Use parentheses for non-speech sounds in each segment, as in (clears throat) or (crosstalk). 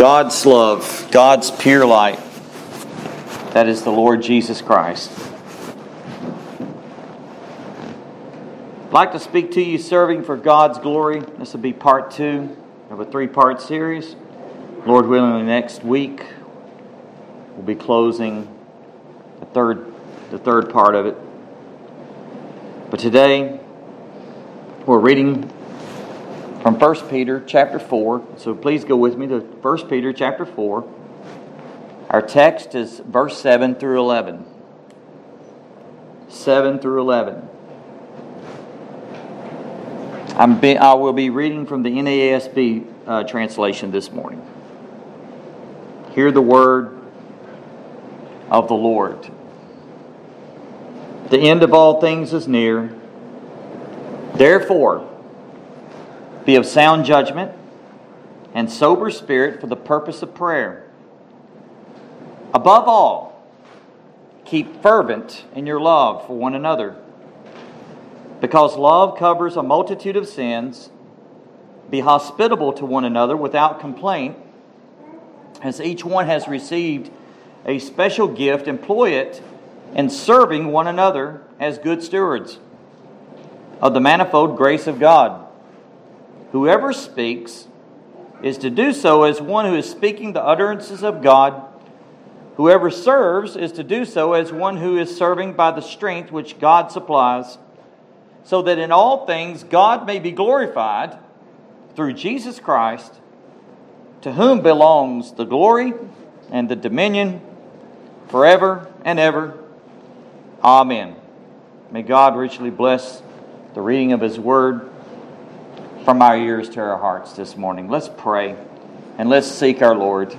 God's love, God's pure light. That is the Lord Jesus Christ. I'd like to speak to you serving for God's glory. This will be part two of a three part series. Lord willing, next week we'll be closing the third, the third part of it. But today we're reading from 1 Peter chapter 4. So please go with me to 1 Peter chapter 4. Our text is verse 7 through 11. 7 through 11. I'm be, I will be reading from the NASB uh, translation this morning. Hear the word of the Lord. The end of all things is near. Therefore, be of sound judgment and sober spirit for the purpose of prayer. Above all, keep fervent in your love for one another. Because love covers a multitude of sins, be hospitable to one another without complaint. As each one has received a special gift, employ it in serving one another as good stewards of the manifold grace of God. Whoever speaks is to do so as one who is speaking the utterances of God. Whoever serves is to do so as one who is serving by the strength which God supplies, so that in all things God may be glorified through Jesus Christ, to whom belongs the glory and the dominion forever and ever. Amen. May God richly bless the reading of His Word from our ears to our hearts this morning. Let's pray and let's seek our Lord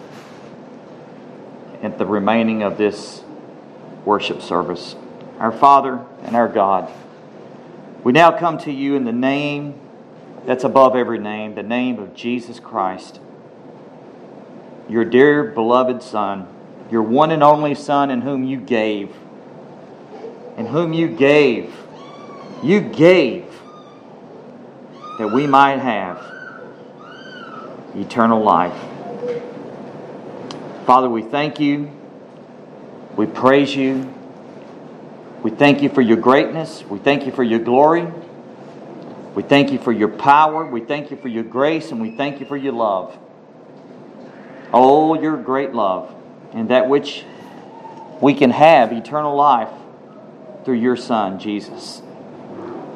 at the remaining of this worship service. Our Father and our God, we now come to you in the name that's above every name, the name of Jesus Christ, your dear beloved Son, your one and only Son, in whom you gave, in whom you gave, you gave that we might have eternal life. Father, we thank you. We praise you. We thank you for your greatness. We thank you for your glory. We thank you for your power. We thank you for your grace. And we thank you for your love. Oh, your great love. And that which we can have eternal life through your Son, Jesus.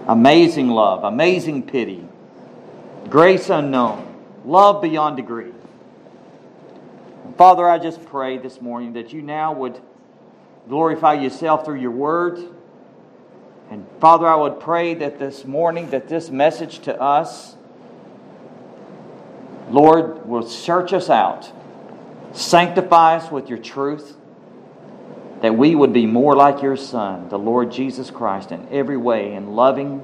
Amazing love, amazing pity, grace unknown, love beyond degree. Father, I just pray this morning that you now would glorify yourself through your word. And Father, I would pray that this morning, that this message to us, Lord, will search us out, sanctify us with your truth, that we would be more like your Son, the Lord Jesus Christ, in every way, in loving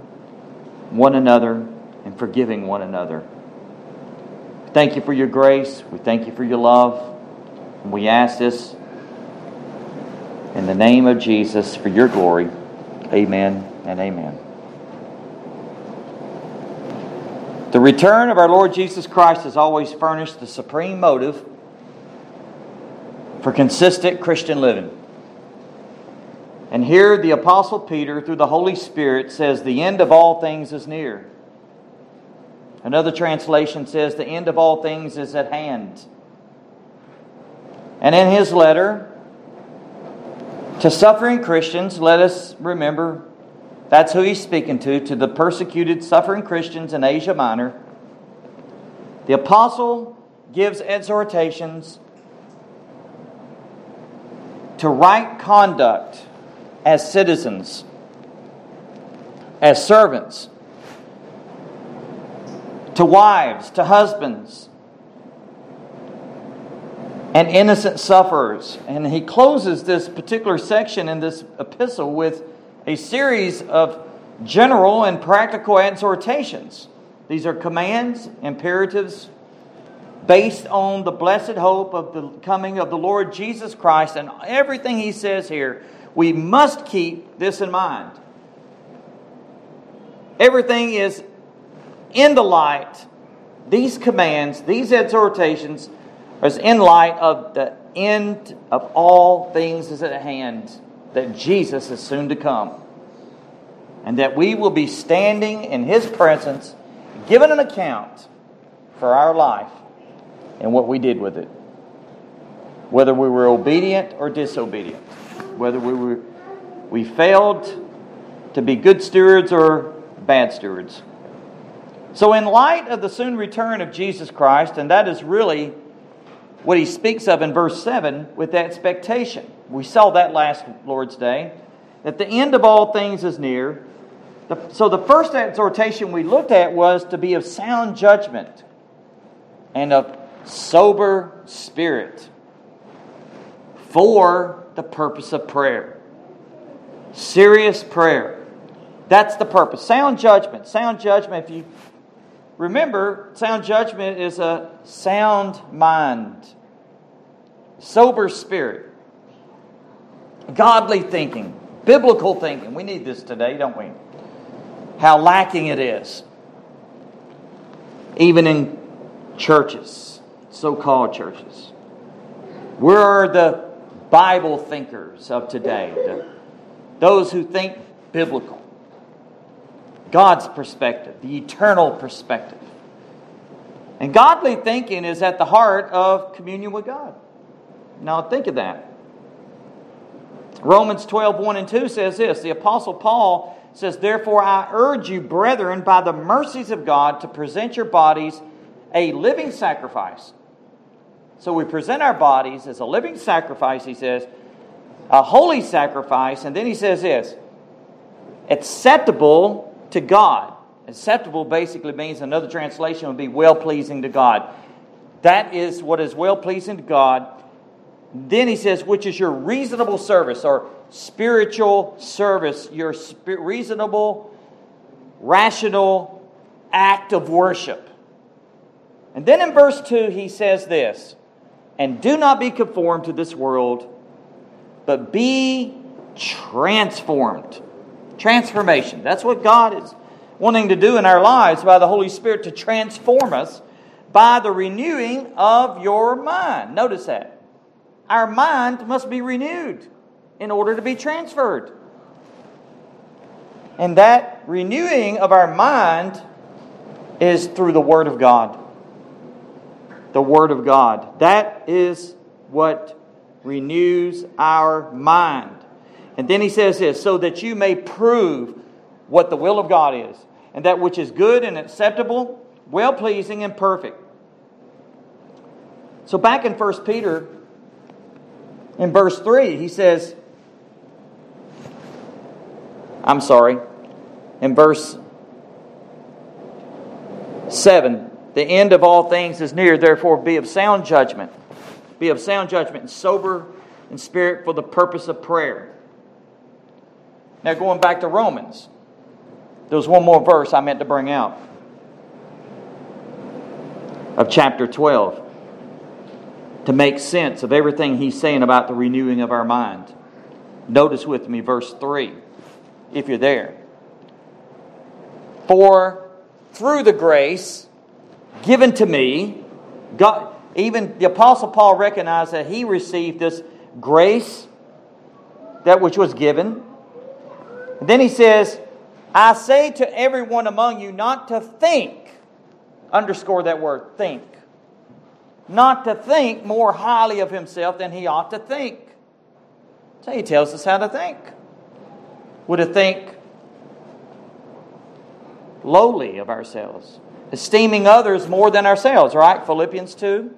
one another and forgiving one another. Thank you for your grace. We thank you for your love. And we ask this in the name of Jesus for your glory. Amen and amen. The return of our Lord Jesus Christ has always furnished the supreme motive for consistent Christian living. And here the Apostle Peter, through the Holy Spirit, says, The end of all things is near. Another translation says, The end of all things is at hand. And in his letter to suffering Christians, let us remember that's who he's speaking to, to the persecuted, suffering Christians in Asia Minor. The apostle gives exhortations to right conduct as citizens, as servants, to wives, to husbands, and innocent sufferers. And he closes this particular section in this epistle with a series of general and practical exhortations. These are commands, imperatives, based on the blessed hope of the coming of the Lord Jesus Christ. And everything he says here, we must keep this in mind. Everything is in the light. These commands, these exhortations, As in light of the end of all things is at hand, that Jesus is soon to come, and that we will be standing in His presence, given an account for our life and what we did with it. Whether we were obedient or disobedient, whether we were we failed to be good stewards or bad stewards. So, in light of the soon return of Jesus Christ, and that is really what he speaks of in verse 7 with expectation. We saw that last Lord's Day, that the end of all things is near. So, the first exhortation we looked at was to be of sound judgment and of sober spirit for the purpose of prayer. Serious prayer. That's the purpose. Sound judgment. Sound judgment, if you remember, sound judgment is a sound mind, sober spirit, godly thinking, biblical thinking. We need this today, don't we? How lacking it is. Even in churches, so called churches. Where are the Bible thinkers of today? The, those who think biblical, God's perspective, the eternal perspective. And godly thinking is at the heart of communion with God. Now think of that. Romans 12, 1 and 2 says this The Apostle Paul says, Therefore I urge you, brethren, by the mercies of God, to present your bodies a living sacrifice. So we present our bodies as a living sacrifice, he says, a holy sacrifice, and then he says this acceptable to God. Acceptable basically means another translation would be well pleasing to God. That is what is well pleasing to God. Then he says, which is your reasonable service or spiritual service, your reasonable, rational act of worship. And then in verse 2, he says this And do not be conformed to this world but be transformed. Transformation. That's what God is wanting to do in our lives by the Holy Spirit to transform us by the renewing of your mind. Notice that. Our mind must be renewed in order to be transferred. And that renewing of our mind is through the Word of God. The Word of God. That is what renews our mind. And then he says this so that you may prove what the will of God is, and that which is good and acceptable, well pleasing, and perfect. So back in 1 Peter, in verse 3, he says, I'm sorry, in verse 7, the end of all things is near, therefore be of sound judgment be of sound judgment and sober in spirit for the purpose of prayer. Now, going back to Romans, there was one more verse I meant to bring out of chapter 12 to make sense of everything he's saying about the renewing of our mind. Notice with me verse 3, if you're there. For through the grace given to me, God, even the Apostle Paul recognized that he received this grace, that which was given. And then he says, I say to everyone among you not to think, underscore that word, think, not to think more highly of himself than he ought to think. So he tells us how to think. We're to think lowly of ourselves, esteeming others more than ourselves, right? Philippians 2.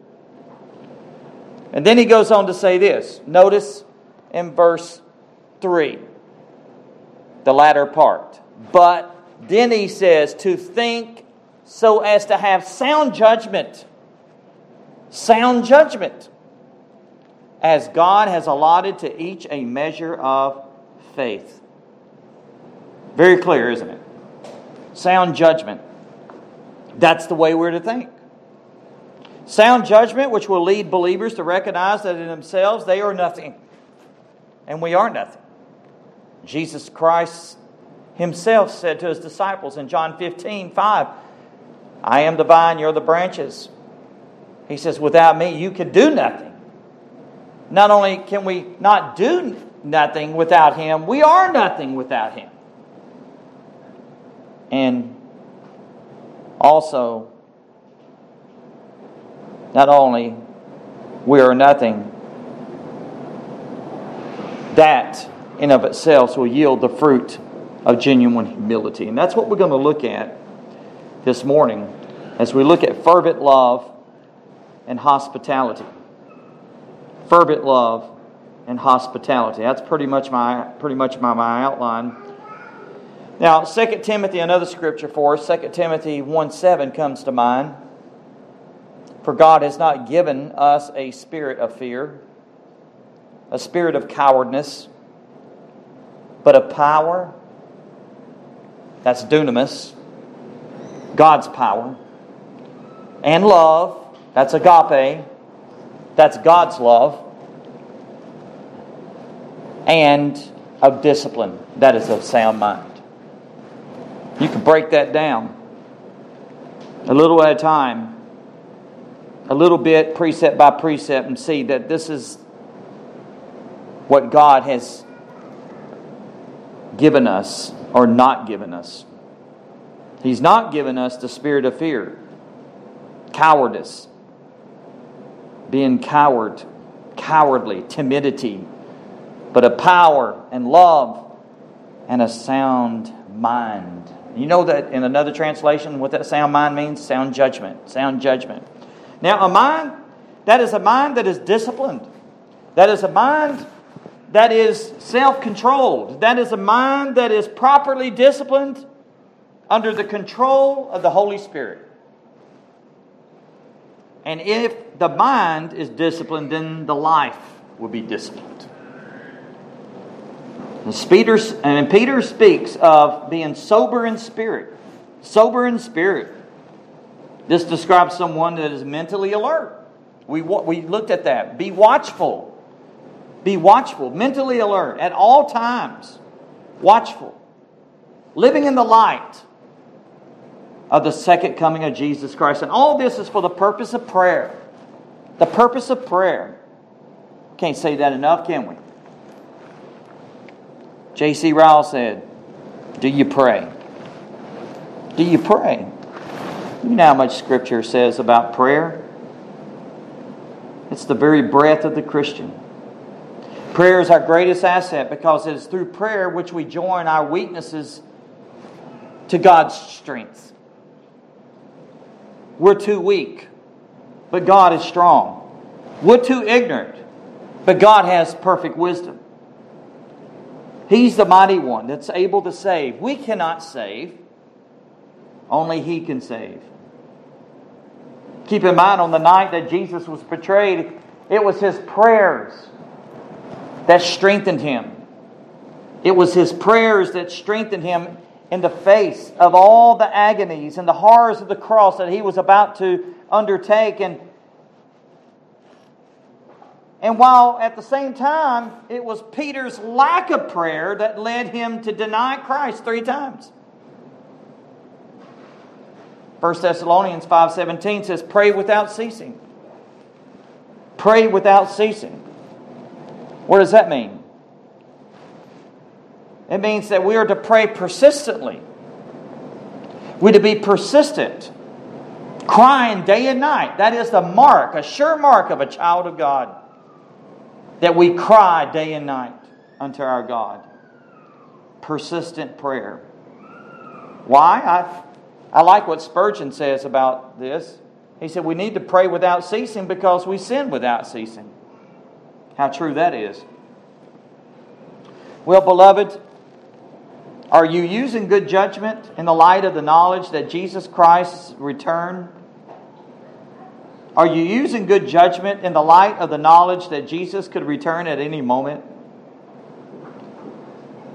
And then he goes on to say this. Notice in verse 3, the latter part. But then he says, to think so as to have sound judgment. Sound judgment. As God has allotted to each a measure of faith. Very clear, isn't it? Sound judgment. That's the way we're to think. Sound judgment, which will lead believers to recognize that in themselves they are nothing. And we are nothing. Jesus Christ himself said to his disciples in John 15, 5, I am the vine, you're the branches. He says, Without me, you can do nothing. Not only can we not do nothing without Him, we are nothing without Him. And also, not only we are nothing, that in of itself will yield the fruit of genuine humility. And that's what we're going to look at this morning as we look at fervent love and hospitality. Fervent love and hospitality. That's pretty much my pretty much my, my outline. Now, 2 Timothy, another scripture for us, 2 Timothy 1 7 comes to mind. For God has not given us a spirit of fear, a spirit of cowardness, but of power. That's dunamis, God's power. And love, that's agape, that's God's love. And of discipline, that is of sound mind. You can break that down a little at a time, a little bit, precept by precept, and see that this is what God has given us or not given us. He's not given us the spirit of fear, cowardice, being coward, cowardly, timidity, but a power and love and a sound mind. You know that in another translation, what that sound mind means? Sound judgment. Sound judgment. Now, a mind, that is a mind that is disciplined. That is a mind that is self controlled. That is a mind that is properly disciplined under the control of the Holy Spirit. And if the mind is disciplined, then the life will be disciplined. And Peter speaks of being sober in spirit. Sober in spirit. This describes someone that is mentally alert. We, we looked at that. Be watchful. Be watchful, mentally alert at all times. Watchful. Living in the light of the second coming of Jesus Christ. And all this is for the purpose of prayer. The purpose of prayer. Can't say that enough, can we? J.C. Ryle said, Do you pray? Do you pray? You know how much Scripture says about prayer? It's the very breath of the Christian. Prayer is our greatest asset because it is through prayer which we join our weaknesses to God's strength. We're too weak, but God is strong. We're too ignorant, but God has perfect wisdom. He's the mighty one that's able to save. We cannot save, only He can save. Keep in mind, on the night that Jesus was betrayed, it was His prayers that strengthened Him. It was His prayers that strengthened Him in the face of all the agonies and the horrors of the cross that He was about to undertake. And and while at the same time, it was Peter's lack of prayer that led him to deny Christ three times. 1 Thessalonians 5:17 says pray without ceasing. Pray without ceasing. What does that mean? It means that we are to pray persistently. We're to be persistent, crying day and night. That is the mark, a sure mark of a child of God that we cry day and night unto our God. Persistent prayer. Why? I, I like what Spurgeon says about this. He said, We need to pray without ceasing because we sin without ceasing. How true that is. Well, beloved, are you using good judgment in the light of the knowledge that Jesus Christ's return are you using good judgment in the light of the knowledge that Jesus could return at any moment?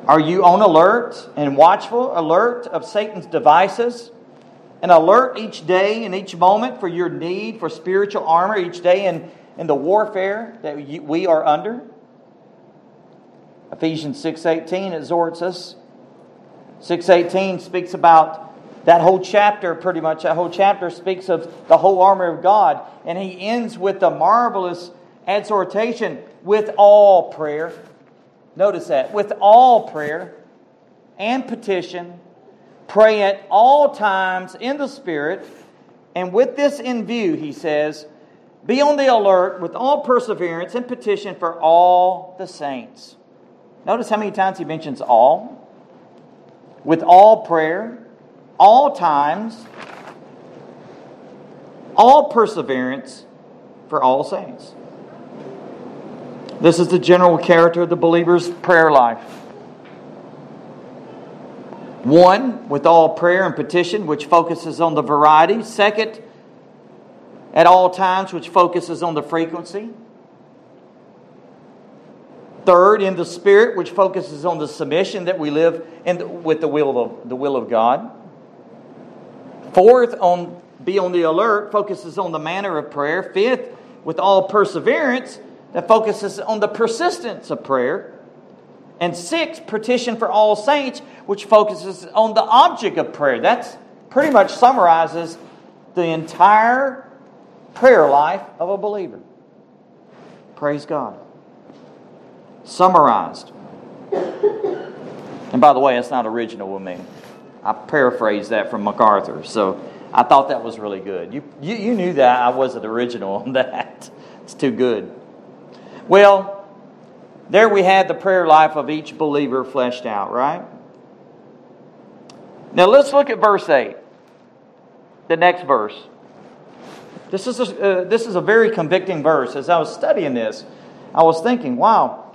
Are you on alert and watchful, alert of Satan's devices, and alert each day and each moment for your need for spiritual armor each day in, in the warfare that we are under? Ephesians 6.18 exhorts us. 6.18 speaks about That whole chapter, pretty much, that whole chapter speaks of the whole armor of God. And he ends with the marvelous exhortation with all prayer. Notice that. With all prayer and petition, pray at all times in the Spirit. And with this in view, he says, be on the alert with all perseverance and petition for all the saints. Notice how many times he mentions all. With all prayer all times, all perseverance for all saints. This is the general character of the believer's prayer life. One, with all prayer and petition, which focuses on the variety. Second, at all times, which focuses on the frequency. Third, in the Spirit, which focuses on the submission that we live in with the will of, the will of God. Fourth, on be on the alert, focuses on the manner of prayer. Fifth, with all perseverance, that focuses on the persistence of prayer. And sixth, petition for all saints, which focuses on the object of prayer. That's pretty much summarizes the entire prayer life of a believer. Praise God. Summarized. And by the way, it's not original with me. I paraphrased that from MacArthur. So I thought that was really good. You, you, you knew that I wasn't original on (laughs) that. It's too good. Well, there we had the prayer life of each believer fleshed out, right? Now let's look at verse 8, the next verse. This is, a, uh, this is a very convicting verse. As I was studying this, I was thinking, wow,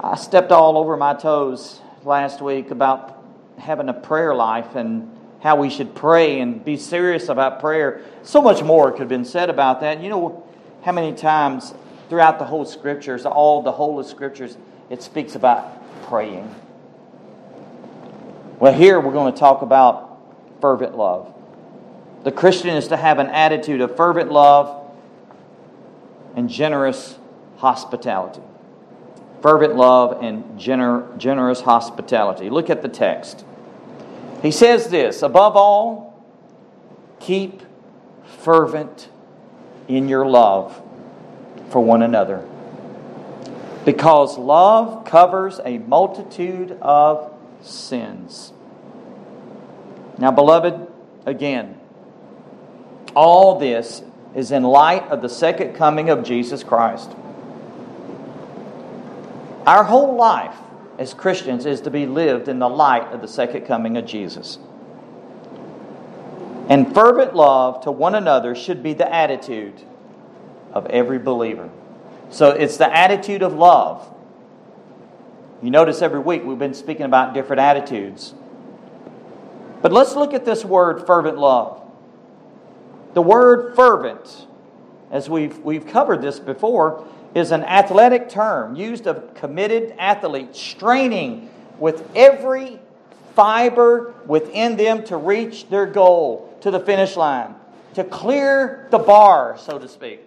I stepped all over my toes last week about having a prayer life and how we should pray and be serious about prayer. So much more could have been said about that. You know how many times throughout the whole scriptures, all the whole of scriptures, it speaks about praying. Well, here we're going to talk about fervent love. The Christian is to have an attitude of fervent love and generous hospitality. Fervent love and gener- generous hospitality. Look at the text. He says this above all, keep fervent in your love for one another. Because love covers a multitude of sins. Now, beloved, again, all this is in light of the second coming of Jesus Christ. Our whole life as Christians is to be lived in the light of the second coming of Jesus. And fervent love to one another should be the attitude of every believer. So it's the attitude of love. You notice every week we've been speaking about different attitudes. But let's look at this word fervent love. The word fervent, as we've, we've covered this before, is an athletic term used of committed athletes straining with every fiber within them to reach their goal, to the finish line, to clear the bar, so to speak,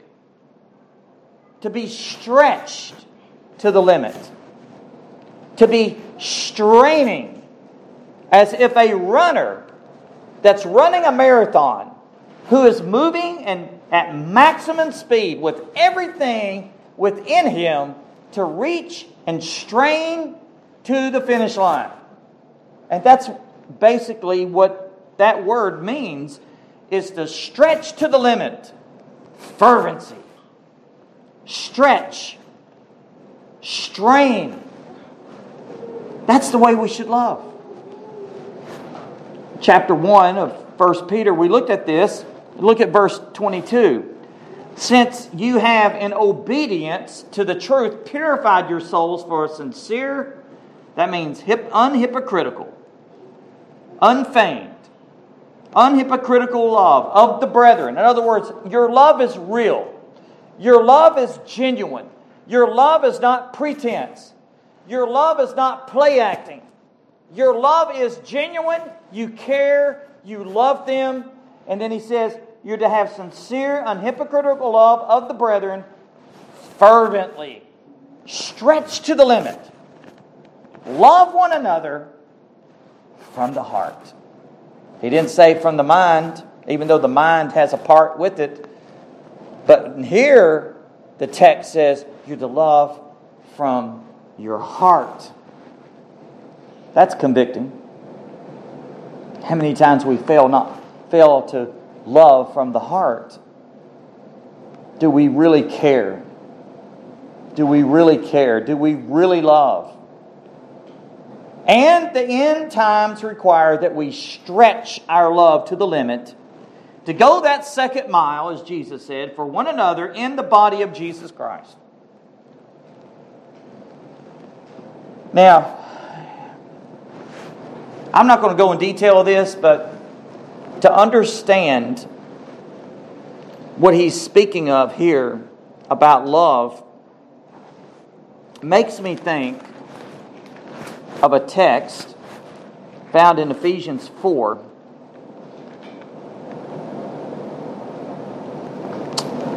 to be stretched to the limit, to be straining as if a runner that's running a marathon who is moving and at maximum speed with everything within him to reach and strain to the finish line. And that's basically what that word means is to stretch to the limit. Fervency. Stretch. Strain. That's the way we should love. Chapter 1 of 1 Peter, we looked at this. Look at verse 22 since you have, in obedience to the truth, purified your souls for a sincere, that means hip, unhypocritical, unfeigned, unhypocritical love of the brethren. In other words, your love is real, your love is genuine, your love is not pretense, your love is not play acting. Your love is genuine, you care, you love them. And then he says, you're to have sincere, unhypocritical love of the brethren fervently, stretched to the limit. Love one another from the heart. He didn't say from the mind, even though the mind has a part with it. But here, the text says you're to love from your heart. That's convicting. How many times we fail not fail to love from the heart? Do we really care? Do we really care? Do we really love? And the end times require that we stretch our love to the limit to go that second mile, as Jesus said, for one another in the body of Jesus Christ. Now, I'm not going to go in detail of this, but to understand what he's speaking of here about love makes me think of a text found in Ephesians 4.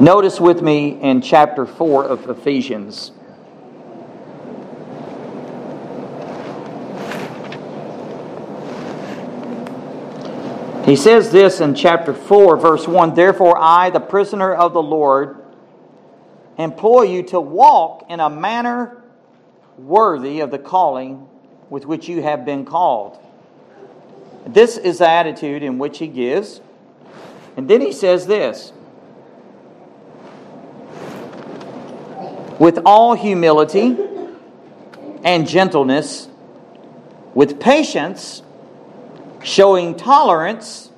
Notice with me in chapter 4 of Ephesians. He says this in chapter 4, verse 1 Therefore, I, the prisoner of the Lord, implore you to walk in a manner worthy of the calling with which you have been called. This is the attitude in which he gives. And then he says this with all humility and gentleness, with patience, showing tolerance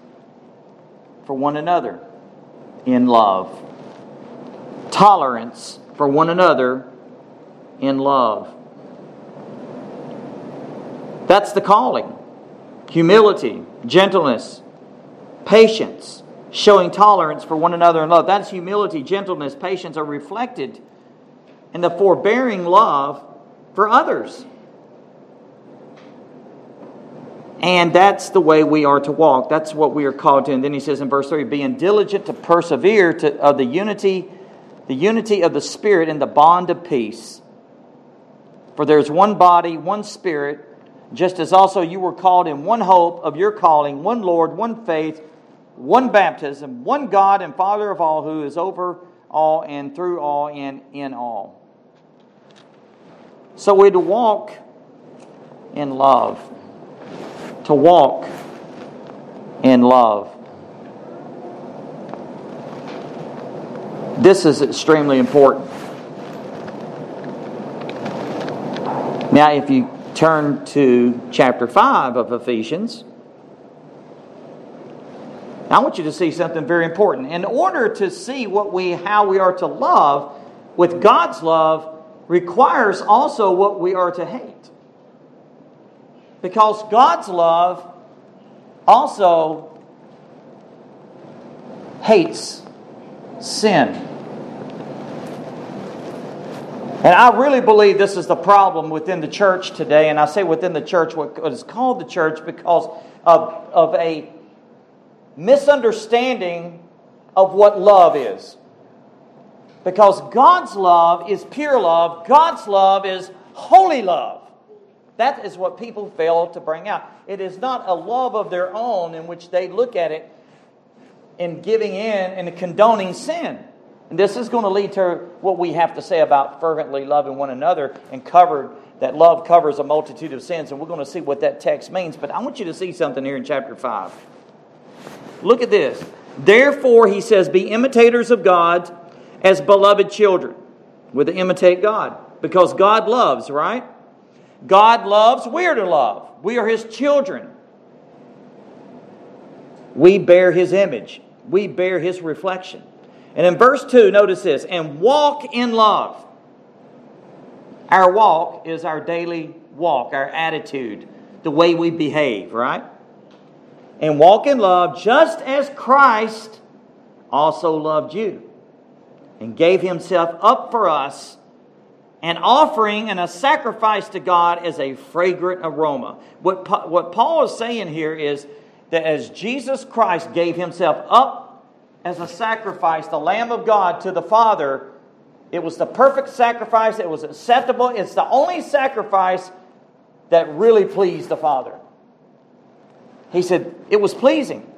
for one another in love. Tolerance for one another in love. That's the calling humility, gentleness, patience, showing tolerance for one another in love. That's humility, gentleness, patience are reflected in the forbearing love for others. And that's the way we are to walk. That's what we are called to. And then he says in verse 3 being diligent to persevere to, of the unity, the unity of the Spirit in the bond of peace. For there's one body, one Spirit, just as also you were called in one hope of your calling, one Lord, one faith, one baptism, one God and Father of all, who is over all and through all and in all. So we're to walk in love to walk in love. This is extremely important. Now, if you turn to chapter 5 of Ephesians, I want you to see something very important. In order to see what we how we are to love with God's love requires also what we are to hate. Because God's love also hates sin. And I really believe this is the problem within the church today. And I say within the church, what is called the church, because of, of a misunderstanding of what love is. Because God's love is pure love, God's love is holy love. That is what people fail to bring out. It is not a love of their own in which they look at it in giving in and condoning sin. And this is going to lead to what we have to say about fervently loving one another and covered that love covers a multitude of sins. And we're going to see what that text means. But I want you to see something here in chapter 5. Look at this. Therefore, he says, be imitators of God as beloved children. With imitate God. Because God loves, right? God loves, we are to love. We are His children. We bear His image, we bear His reflection. And in verse 2, notice this and walk in love. Our walk is our daily walk, our attitude, the way we behave, right? And walk in love just as Christ also loved you and gave himself up for us an offering and a sacrifice to God is a fragrant aroma. What, what Paul is saying here is that as Jesus Christ gave himself up as a sacrifice, the Lamb of God, to the Father, it was the perfect sacrifice, it was acceptable, it's the only sacrifice that really pleased the Father. He said, It was pleasing.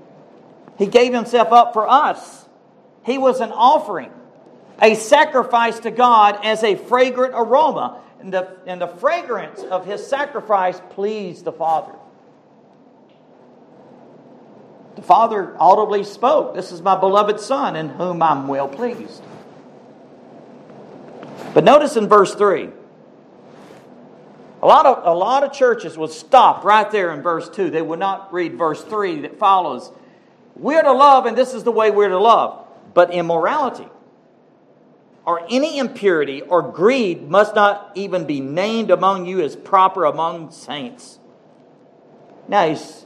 He gave himself up for us. He was an offering, a sacrifice to God as a fragrant aroma. And the, and the fragrance of his sacrifice pleased the Father. The Father audibly spoke, This is my beloved Son in whom I'm well pleased. But notice in verse 3, a lot of, a lot of churches will stop right there in verse 2. They will not read verse 3 that follows. We're to love, and this is the way we're to love. But immorality or any impurity or greed must not even be named among you as proper among saints. Now he's,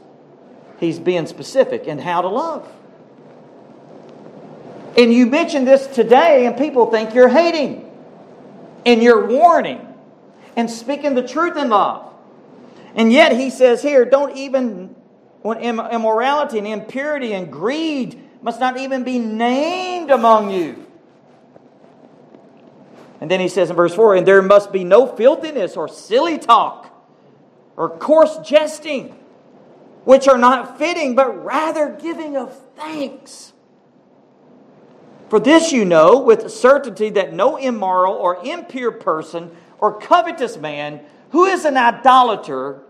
he's being specific in how to love. And you mention this today, and people think you're hating, and you're warning, and speaking the truth in love. And yet he says here, don't even, when immorality and impurity and greed must not even be named among you. And then he says in verse 4 and there must be no filthiness or silly talk or coarse jesting, which are not fitting, but rather giving of thanks. For this you know with certainty that no immoral or impure person or covetous man who is an idolater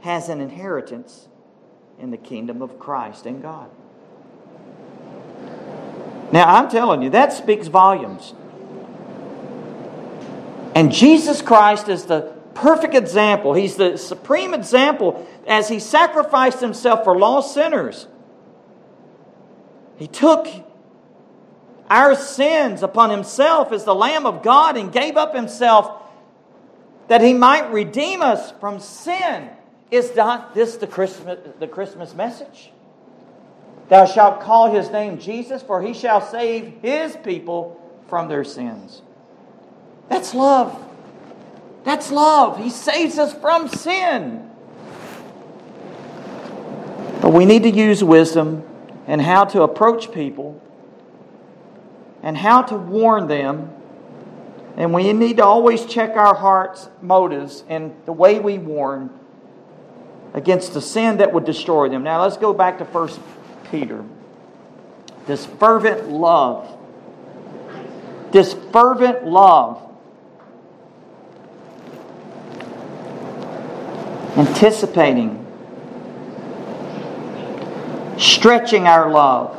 has an inheritance in the kingdom of Christ and God. Now, I'm telling you, that speaks volumes. And Jesus Christ is the perfect example. He's the supreme example as he sacrificed himself for lost sinners. He took our sins upon himself as the Lamb of God and gave up himself that he might redeem us from sin. Is not this the Christmas, the Christmas message? Thou shalt call his name Jesus, for he shall save his people from their sins. That's love. That's love. He saves us from sin. But we need to use wisdom and how to approach people and how to warn them. And we need to always check our heart's motives and the way we warn against the sin that would destroy them. Now let's go back to 1 Peter. This fervent love. This fervent love. Anticipating. Stretching our love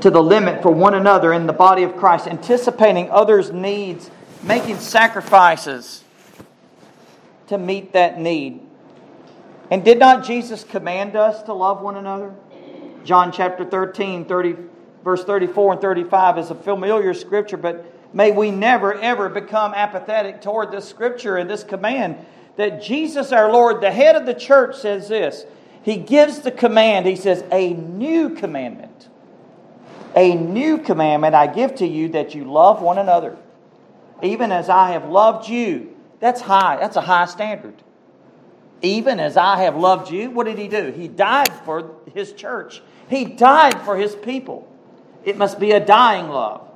to the limit for one another in the body of Christ. Anticipating others' needs. Making sacrifices to meet that need. And did not Jesus command us to love one another? John chapter 13, 30, verse 34 and 35 is a familiar scripture, but may we never, ever become apathetic toward this scripture and this command that Jesus our Lord, the head of the church, says this. He gives the command, he says, a new commandment. A new commandment I give to you that you love one another, even as I have loved you. That's high, that's a high standard even as I have loved you. What did he do? He died for his church, he died for his people. It must be a dying love,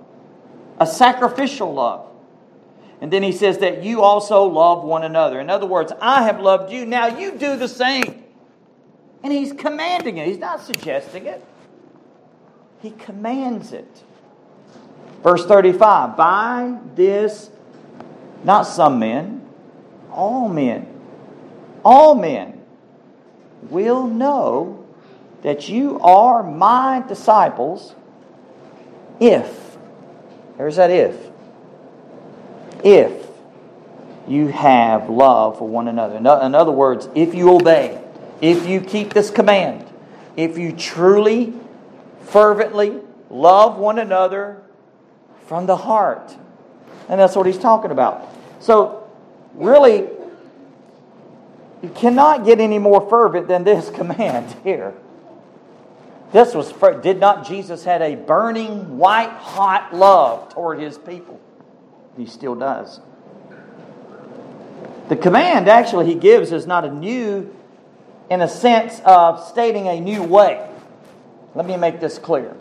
a sacrificial love. And then he says that you also love one another. In other words, I have loved you, now you do the same. And he's commanding it, he's not suggesting it, he commands it. Verse 35 By this, not some men, all men all men will know that you are my disciples if, there's that if, if you have love for one another. In other words, if you obey, if you keep this command, if you truly, fervently love one another from the heart. And that's what he's talking about. So, really, you cannot get any more fervent than this (laughs) command here. This was did not Jesus had a burning white hot love toward his people. He still does. The command actually he gives is not a new in a sense of stating a new way. Let me make this clear.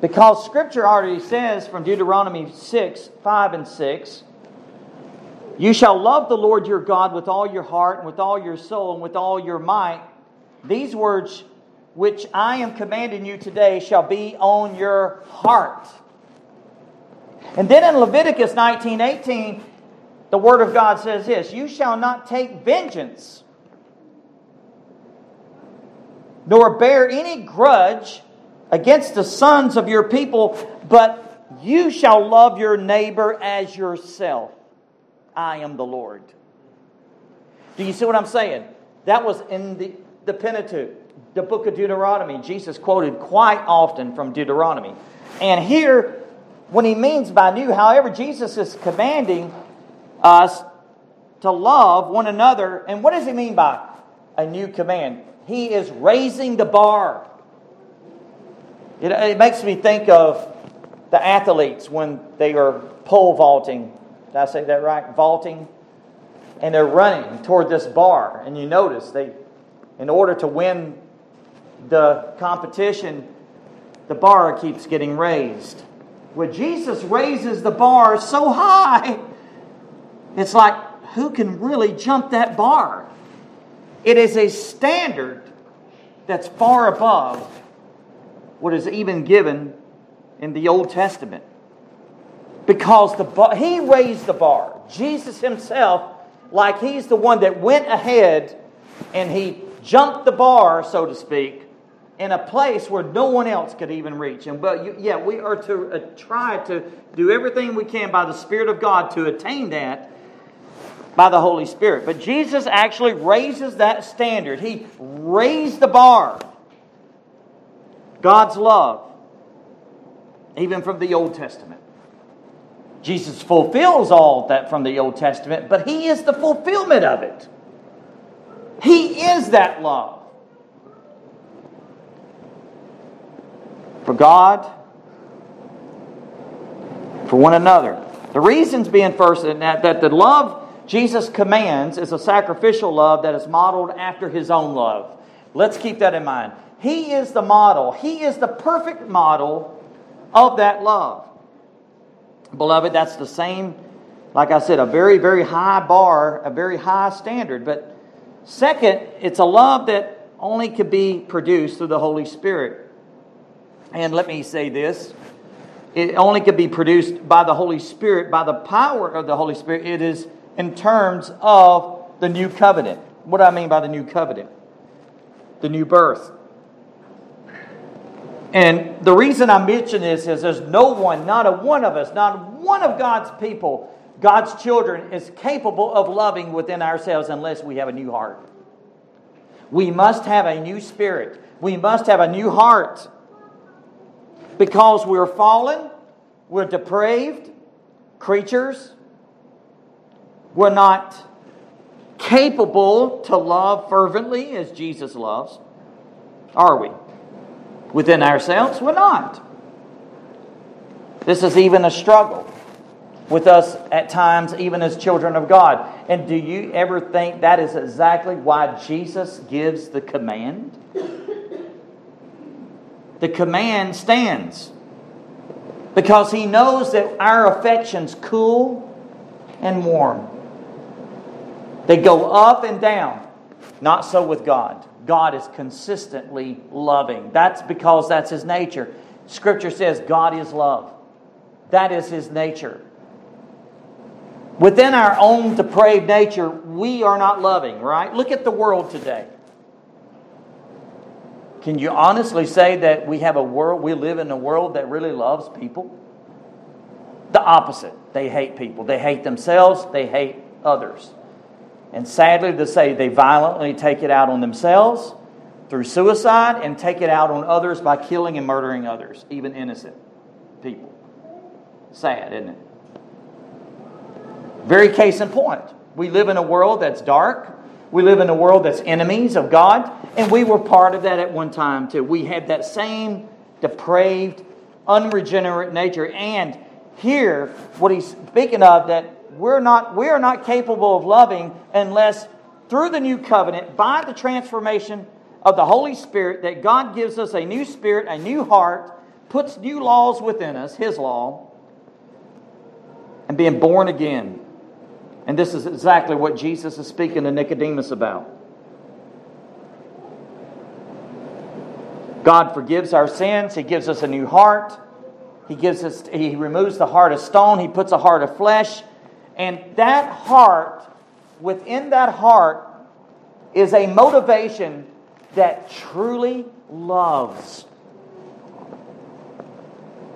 Because scripture already says from Deuteronomy 6, 5 and 6, You shall love the Lord your God with all your heart, and with all your soul, and with all your might. These words which I am commanding you today shall be on your heart. And then in Leviticus 19 18, the Word of God says this You shall not take vengeance, nor bear any grudge against the sons of your people, but you shall love your neighbor as yourself. I am the Lord. Do you see what I'm saying? That was in the, the Pentateuch, the book of Deuteronomy. Jesus quoted quite often from Deuteronomy. And here, when he means by new, however, Jesus is commanding us to love one another. And what does he mean by a new command? He is raising the bar. It, it makes me think of the athletes when they are pole vaulting did I say that right? Vaulting. And they're running toward this bar. And you notice they, in order to win the competition, the bar keeps getting raised. When Jesus raises the bar so high, it's like, who can really jump that bar? It is a standard that's far above what is even given in the Old Testament because the bar, he raised the bar. Jesus himself, like he's the one that went ahead and he jumped the bar, so to speak, in a place where no one else could even reach. And but you, yeah, we are to uh, try to do everything we can by the Spirit of God to attain that by the Holy Spirit. But Jesus actually raises that standard. He raised the bar. God's love, even from the Old Testament. Jesus fulfills all that from the Old Testament, but He is the fulfillment of it. He is that love. For God, for one another. The reasons being first that, that the love Jesus commands is a sacrificial love that is modeled after His own love. Let's keep that in mind. He is the model, He is the perfect model of that love. Beloved, that's the same, like I said, a very, very high bar, a very high standard. But second, it's a love that only could be produced through the Holy Spirit. And let me say this it only could be produced by the Holy Spirit, by the power of the Holy Spirit. It is in terms of the new covenant. What do I mean by the new covenant? The new birth. And the reason I mention this is there's no one, not a one of us, not one of God's people, God's children, is capable of loving within ourselves unless we have a new heart. We must have a new spirit. We must have a new heart. Because we're fallen, we're depraved creatures, we're not capable to love fervently as Jesus loves, are we? within ourselves? We're not. This is even a struggle with us at times, even as children of God. And do you ever think that is exactly why Jesus gives the command? The command stands because he knows that our affections cool and warm. They go up and down. Not so with God. God is consistently loving. That's because that's his nature. Scripture says God is love. That is his nature. Within our own depraved nature, we are not loving, right? Look at the world today. Can you honestly say that we have a world, we live in a world that really loves people? The opposite. They hate people. They hate themselves. They hate others. And sadly to say, they violently take it out on themselves through suicide and take it out on others by killing and murdering others, even innocent people. Sad, isn't it? Very case in point. We live in a world that's dark. We live in a world that's enemies of God. And we were part of that at one time, too. We had that same depraved, unregenerate nature. And here, what he's speaking of, that we're not, we are not capable of loving unless through the new covenant, by the transformation of the Holy Spirit, that God gives us a new spirit, a new heart, puts new laws within us, His law, and being born again. And this is exactly what Jesus is speaking to Nicodemus about. God forgives our sins, He gives us a new heart. He gives us he removes the heart of stone, he puts a heart of flesh, and that heart within that heart is a motivation that truly loves.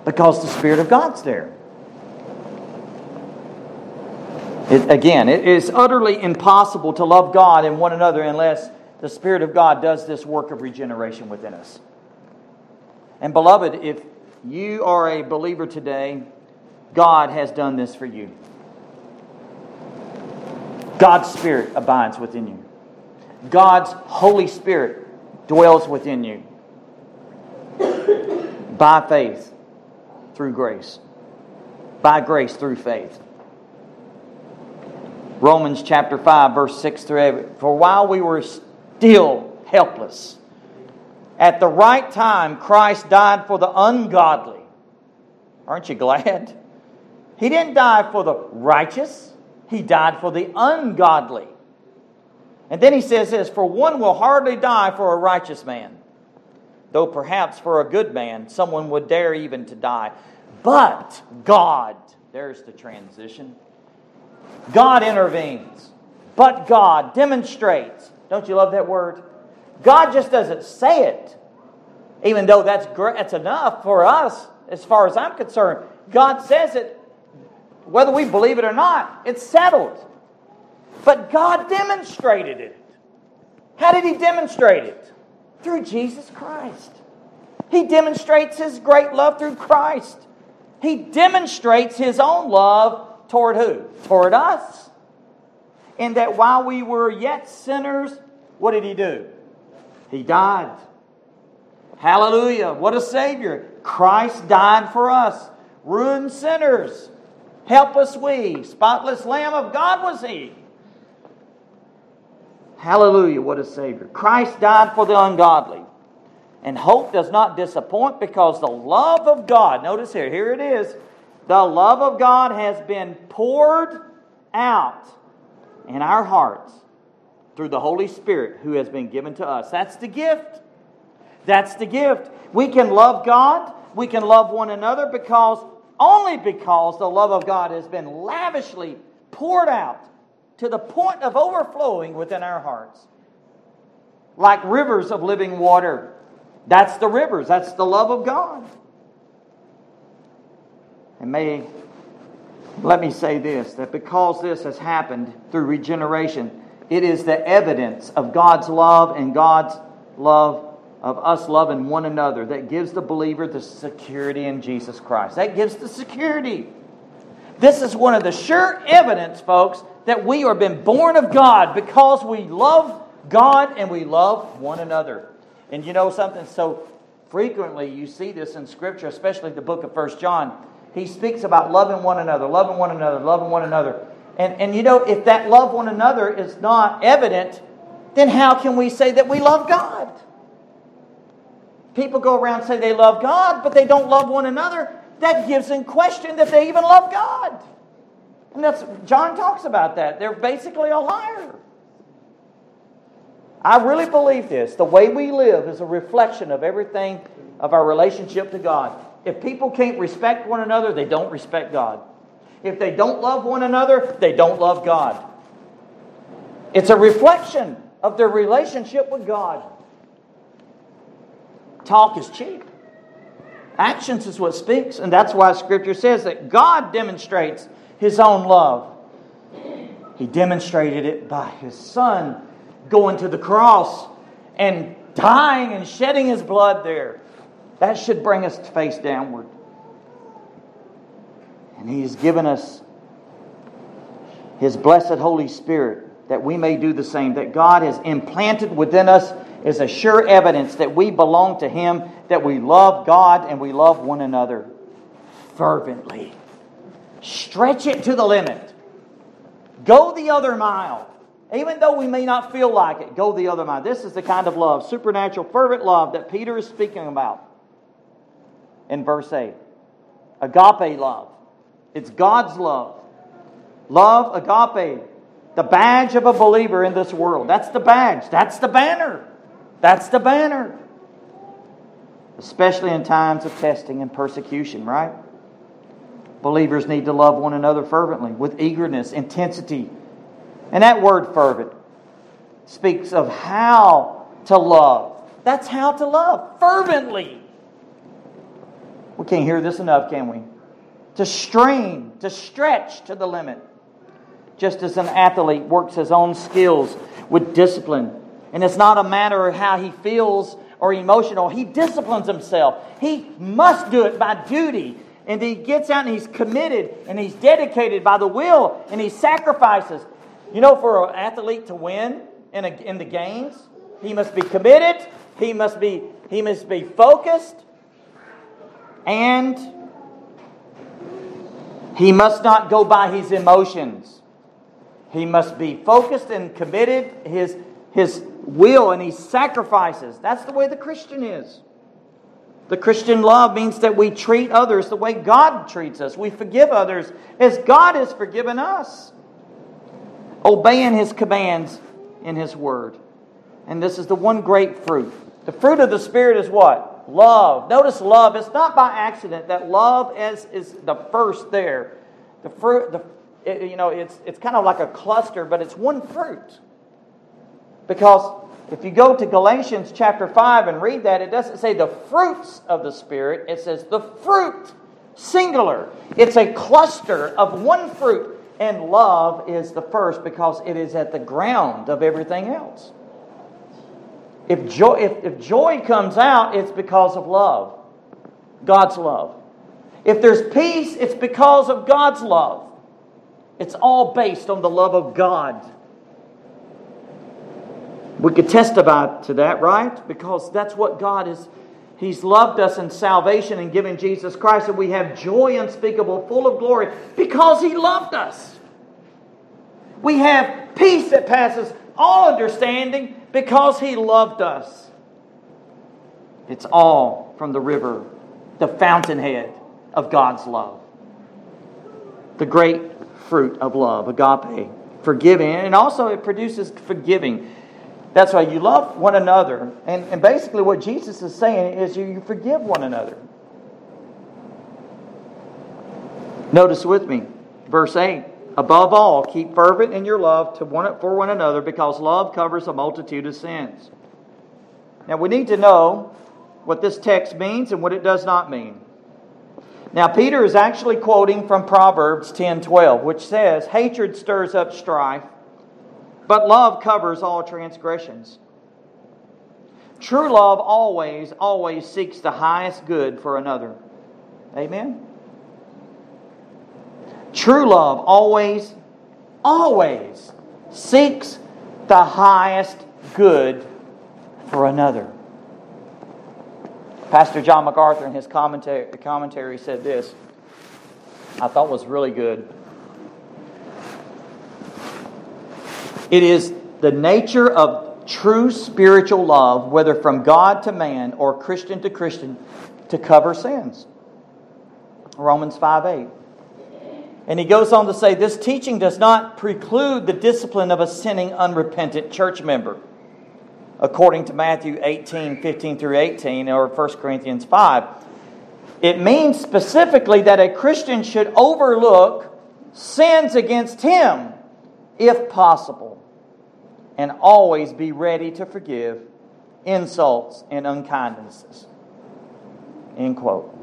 Because the Spirit of God's there. It, again, it is utterly impossible to love God and one another unless the Spirit of God does this work of regeneration within us. And, beloved, if you are a believer today, God has done this for you. God's Spirit abides within you. God's Holy Spirit dwells within you by faith through grace. By grace through faith. Romans chapter 5, verse 6 through 8. For while we were still helpless, at the right time, Christ died for the ungodly. Aren't you glad? He didn't die for the righteous, He died for the ungodly. And then he says this For one will hardly die for a righteous man, though perhaps for a good man someone would dare even to die. But God, there's the transition. God intervenes. But God demonstrates. Don't you love that word? God just doesn't say it, even though that's, great, that's enough for us as far as I'm concerned. God says it, whether we believe it or not, it's settled. But God demonstrated it. How did He demonstrate it? Through Jesus Christ. He demonstrates His great love through Christ. He demonstrates His own love toward who? Toward us. In that while we were yet sinners, what did He do? He died. Hallelujah. What a Savior. Christ died for us. Ruined sinners. Helpless we. Spotless Lamb of God was He. Hallelujah, what a Savior. Christ died for the ungodly. And hope does not disappoint because the love of God, notice here, here it is. The love of God has been poured out in our hearts through the Holy Spirit who has been given to us. That's the gift. That's the gift. We can love God, we can love one another because only because the love of God has been lavishly poured out to the point of overflowing within our hearts. Like rivers of living water. That's the rivers, that's the love of God. And may, let me say this that because this has happened through regeneration, it is the evidence of God's love and God's love of us loving one another that gives the believer the security in Jesus Christ. That gives the security. This is one of the sure evidence, folks, that we are been born of God because we love God and we love one another. And you know something? So frequently you see this in Scripture, especially the book of First John. He speaks about loving one another, loving one another, loving one another. And, and you know, if that love one another is not evident, then how can we say that we love God? People go around say they love God, but they don't love one another. That gives in question that they even love God. And that's John talks about that. They're basically a liar. I really believe this. The way we live is a reflection of everything of our relationship to God. If people can't respect one another, they don't respect God. If they don't love one another, they don't love God. It's a reflection of their relationship with God. Talk is cheap. Actions is what speaks, and that's why Scripture says that God demonstrates his own love. He demonstrated it by his son going to the cross and dying and shedding his blood there. That should bring us face downward. And he's given us his blessed Holy Spirit that we may do the same, that God has implanted within us is a sure evidence that we belong to him, that we love God and we love one another fervently. Stretch it to the limit. Go the other mile. Even though we may not feel like it, go the other mile. This is the kind of love, supernatural, fervent love that Peter is speaking about in verse 8. Agape love. It's God's love. Love, agape, the badge of a believer in this world. That's the badge. That's the banner. That's the banner. Especially in times of testing and persecution, right? Believers need to love one another fervently, with eagerness, intensity. And that word fervent speaks of how to love. That's how to love fervently. We can't hear this enough, can we? To strain, to stretch to the limit. Just as an athlete works his own skills with discipline. And it's not a matter of how he feels or emotional. He disciplines himself. He must do it by duty. And he gets out and he's committed and he's dedicated by the will and he sacrifices. You know, for an athlete to win in, a, in the games, he must be committed, he must be, he must be focused, and he must not go by his emotions. He must be focused and committed, his, his will, and he sacrifices. That's the way the Christian is. The Christian love means that we treat others the way God treats us. We forgive others as God has forgiven us. Obeying his commands in his word. And this is the one great fruit. The fruit of the Spirit is what? Love. Notice love. It's not by accident that love is, is the first there. The fruit, the, it, you know, it's, it's kind of like a cluster, but it's one fruit. Because if you go to Galatians chapter 5 and read that, it doesn't say the fruits of the Spirit, it says the fruit, singular. It's a cluster of one fruit, and love is the first because it is at the ground of everything else. If joy, if, if joy comes out, it's because of love, God's love. If there's peace, it's because of God's love. It's all based on the love of God. We could testify to that, right? Because that's what God is. He's loved us in salvation and given Jesus Christ, and we have joy unspeakable, full of glory, because He loved us. We have peace that passes all understanding because He loved us. It's all from the river, the fountainhead of God's love. The great fruit of love, agape, forgiving, and also it produces forgiving. That's why you love one another. And, and basically, what Jesus is saying is you, you forgive one another. Notice with me, verse 8. Above all, keep fervent in your love to one, for one another, because love covers a multitude of sins. Now, we need to know what this text means and what it does not mean. Now, Peter is actually quoting from Proverbs 10:12, which says, "Hatred stirs up strife, but love covers all transgressions." True love always, always seeks the highest good for another. Amen. True love always, always seeks the highest good for another. Pastor John MacArthur in his commentary, commentary said this, I thought was really good. It is the nature of true spiritual love, whether from God to man or Christian to Christian, to cover sins. Romans 5 8. And he goes on to say this teaching does not preclude the discipline of a sinning, unrepentant church member, according to Matthew 18 15 through 18 or 1 Corinthians 5. It means specifically that a Christian should overlook sins against him if possible and always be ready to forgive insults and unkindnesses. End quote.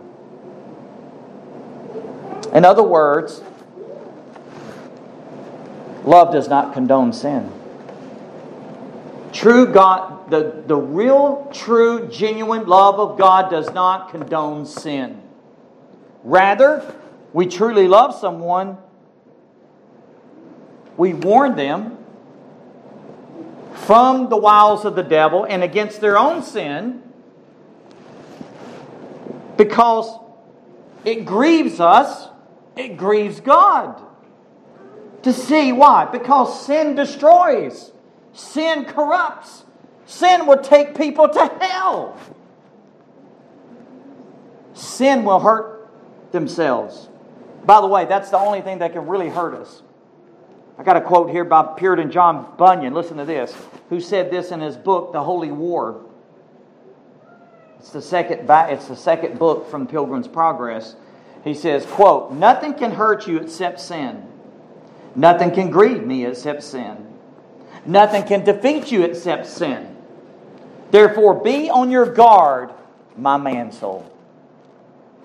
In other words, love does not condone sin. True God, the, the real, true, genuine love of God does not condone sin. Rather, we truly love someone, we warn them from the wiles of the devil and against their own sin because it grieves us it grieves God to see why? Because sin destroys, sin corrupts, sin will take people to hell. Sin will hurt themselves. By the way, that's the only thing that can really hurt us I got a quote here by Puritan John Bunyan. Listen to this. Who said this in his book, The Holy War? It's the second, it's the second book from Pilgrim's Progress. He says, quote, Nothing can hurt you except sin. Nothing can grieve me except sin. Nothing can defeat you except sin. Therefore, be on your guard, my Mansoul.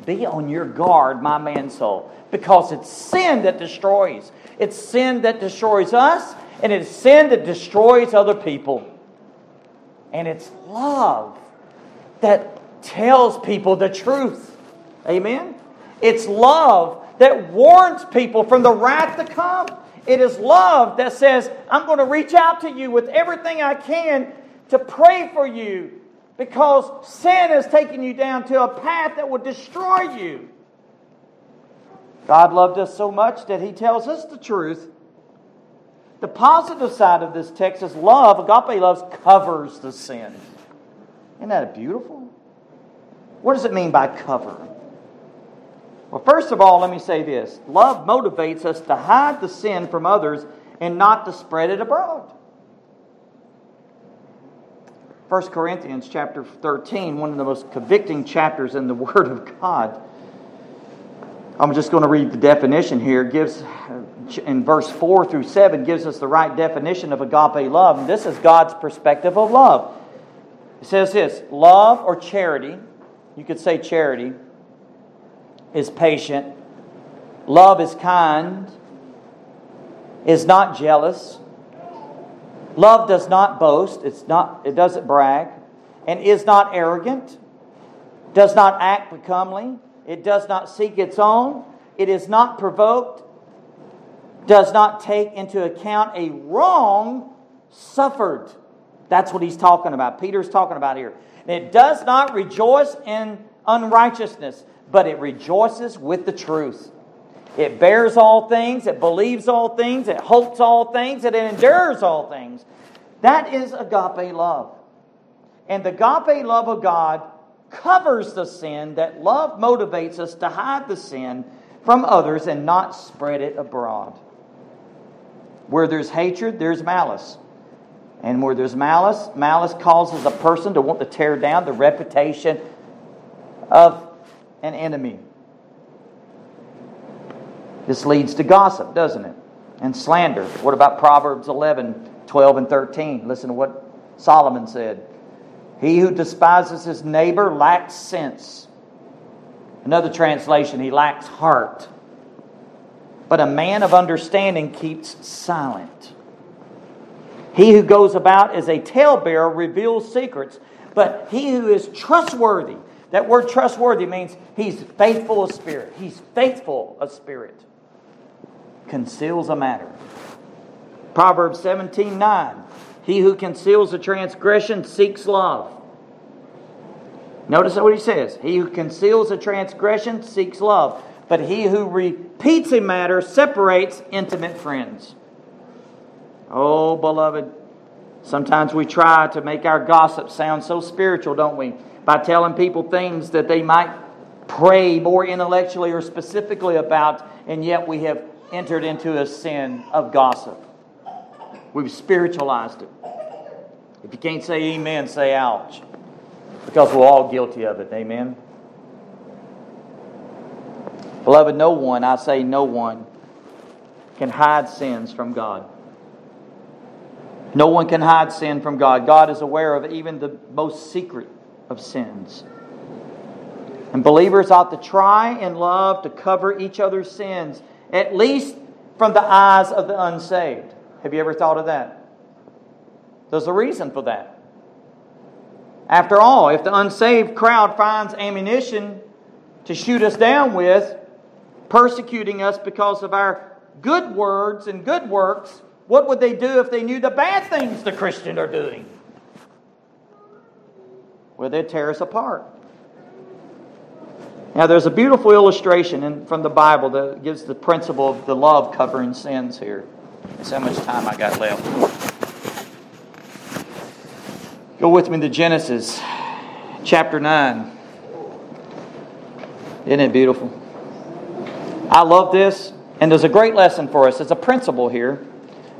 Be on your guard, my Mansoul, because it's sin that destroys. It's sin that destroys us, and it's sin that destroys other people. And it's love that tells people the truth. Amen? It's love that warns people from the wrath to come. It is love that says, I'm going to reach out to you with everything I can to pray for you because sin has taken you down to a path that will destroy you. God loved us so much that He tells us the truth. The positive side of this text is love. Agape love covers the sin. Isn't that beautiful? What does it mean by cover? Well, first of all, let me say this love motivates us to hide the sin from others and not to spread it abroad. 1 Corinthians chapter 13, one of the most convicting chapters in the (laughs) Word of God. I'm just going to read the definition here. gives in verse 4 through 7 gives us the right definition of agape love. And this is God's perspective of love. It says this love or charity, you could say charity, is patient. Love is kind, is not jealous. Love does not boast, it's not, it doesn't brag, and is not arrogant, does not act becomely, it does not seek its own, it is not provoked, does not take into account a wrong suffered. That's what he's talking about. Peter's talking about here. it does not rejoice in unrighteousness, but it rejoices with the truth. It bears all things, it believes all things, it hopes all things, it endures all things. That is agape love. And the agape love of God covers the sin, that love motivates us to hide the sin from others and not spread it abroad. Where there's hatred, there's malice. And where there's malice, malice causes a person to want to tear down the reputation of an enemy. This leads to gossip, doesn't it? And slander. What about Proverbs 11, 12, and 13? Listen to what Solomon said. He who despises his neighbor lacks sense. Another translation, he lacks heart. But a man of understanding keeps silent. He who goes about as a talebearer reveals secrets, but he who is trustworthy, that word trustworthy means he's faithful of spirit. He's faithful of spirit conceals a matter. Proverbs 17 9. He who conceals a transgression seeks love. Notice what he says. He who conceals a transgression seeks love, but he who repeats a matter separates intimate friends. Oh, beloved, sometimes we try to make our gossip sound so spiritual, don't we? By telling people things that they might pray more intellectually or specifically about, and yet we have entered into a sin of gossip. We've spiritualized it. If you can't say amen, say ouch. Because we're all guilty of it. Amen. Beloved, no one, I say no one, can hide sins from God. No one can hide sin from God. God is aware of even the most secret of sins. And believers ought to try and love to cover each other's sins at least from the eyes of the unsaved. Have you ever thought of that? There's a reason for that. After all, if the unsaved crowd finds ammunition to shoot us down with, persecuting us because of our good words and good works, what would they do if they knew the bad things the Christians are doing? Well, they'd tear us apart. Now, there's a beautiful illustration in, from the Bible that gives the principle of the love covering sins here. That's how much time I got left. Go with me to Genesis chapter 9. Isn't it beautiful? I love this, and there's a great lesson for us. It's a principle here.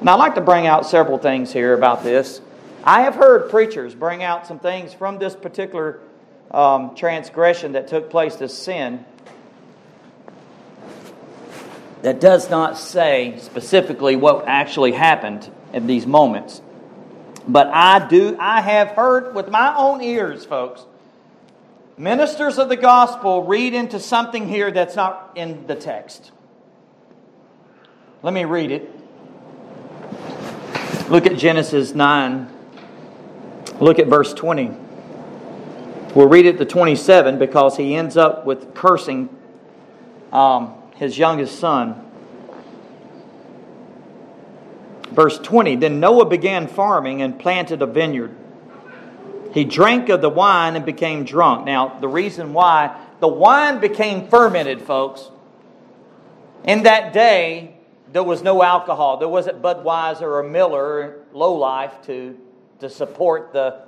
Now, I'd like to bring out several things here about this. I have heard preachers bring out some things from this particular um, transgression that took place, this sin, that does not say specifically what actually happened in these moments. But I do, I have heard with my own ears, folks, ministers of the gospel read into something here that's not in the text. Let me read it. Look at Genesis 9. Look at verse 20. We'll read it to 27 because he ends up with cursing um, his youngest son. Verse 20 Then Noah began farming and planted a vineyard. He drank of the wine and became drunk. Now, the reason why the wine became fermented, folks, in that day, there was no alcohol. There wasn't Budweiser or Miller, low life, to, to support the,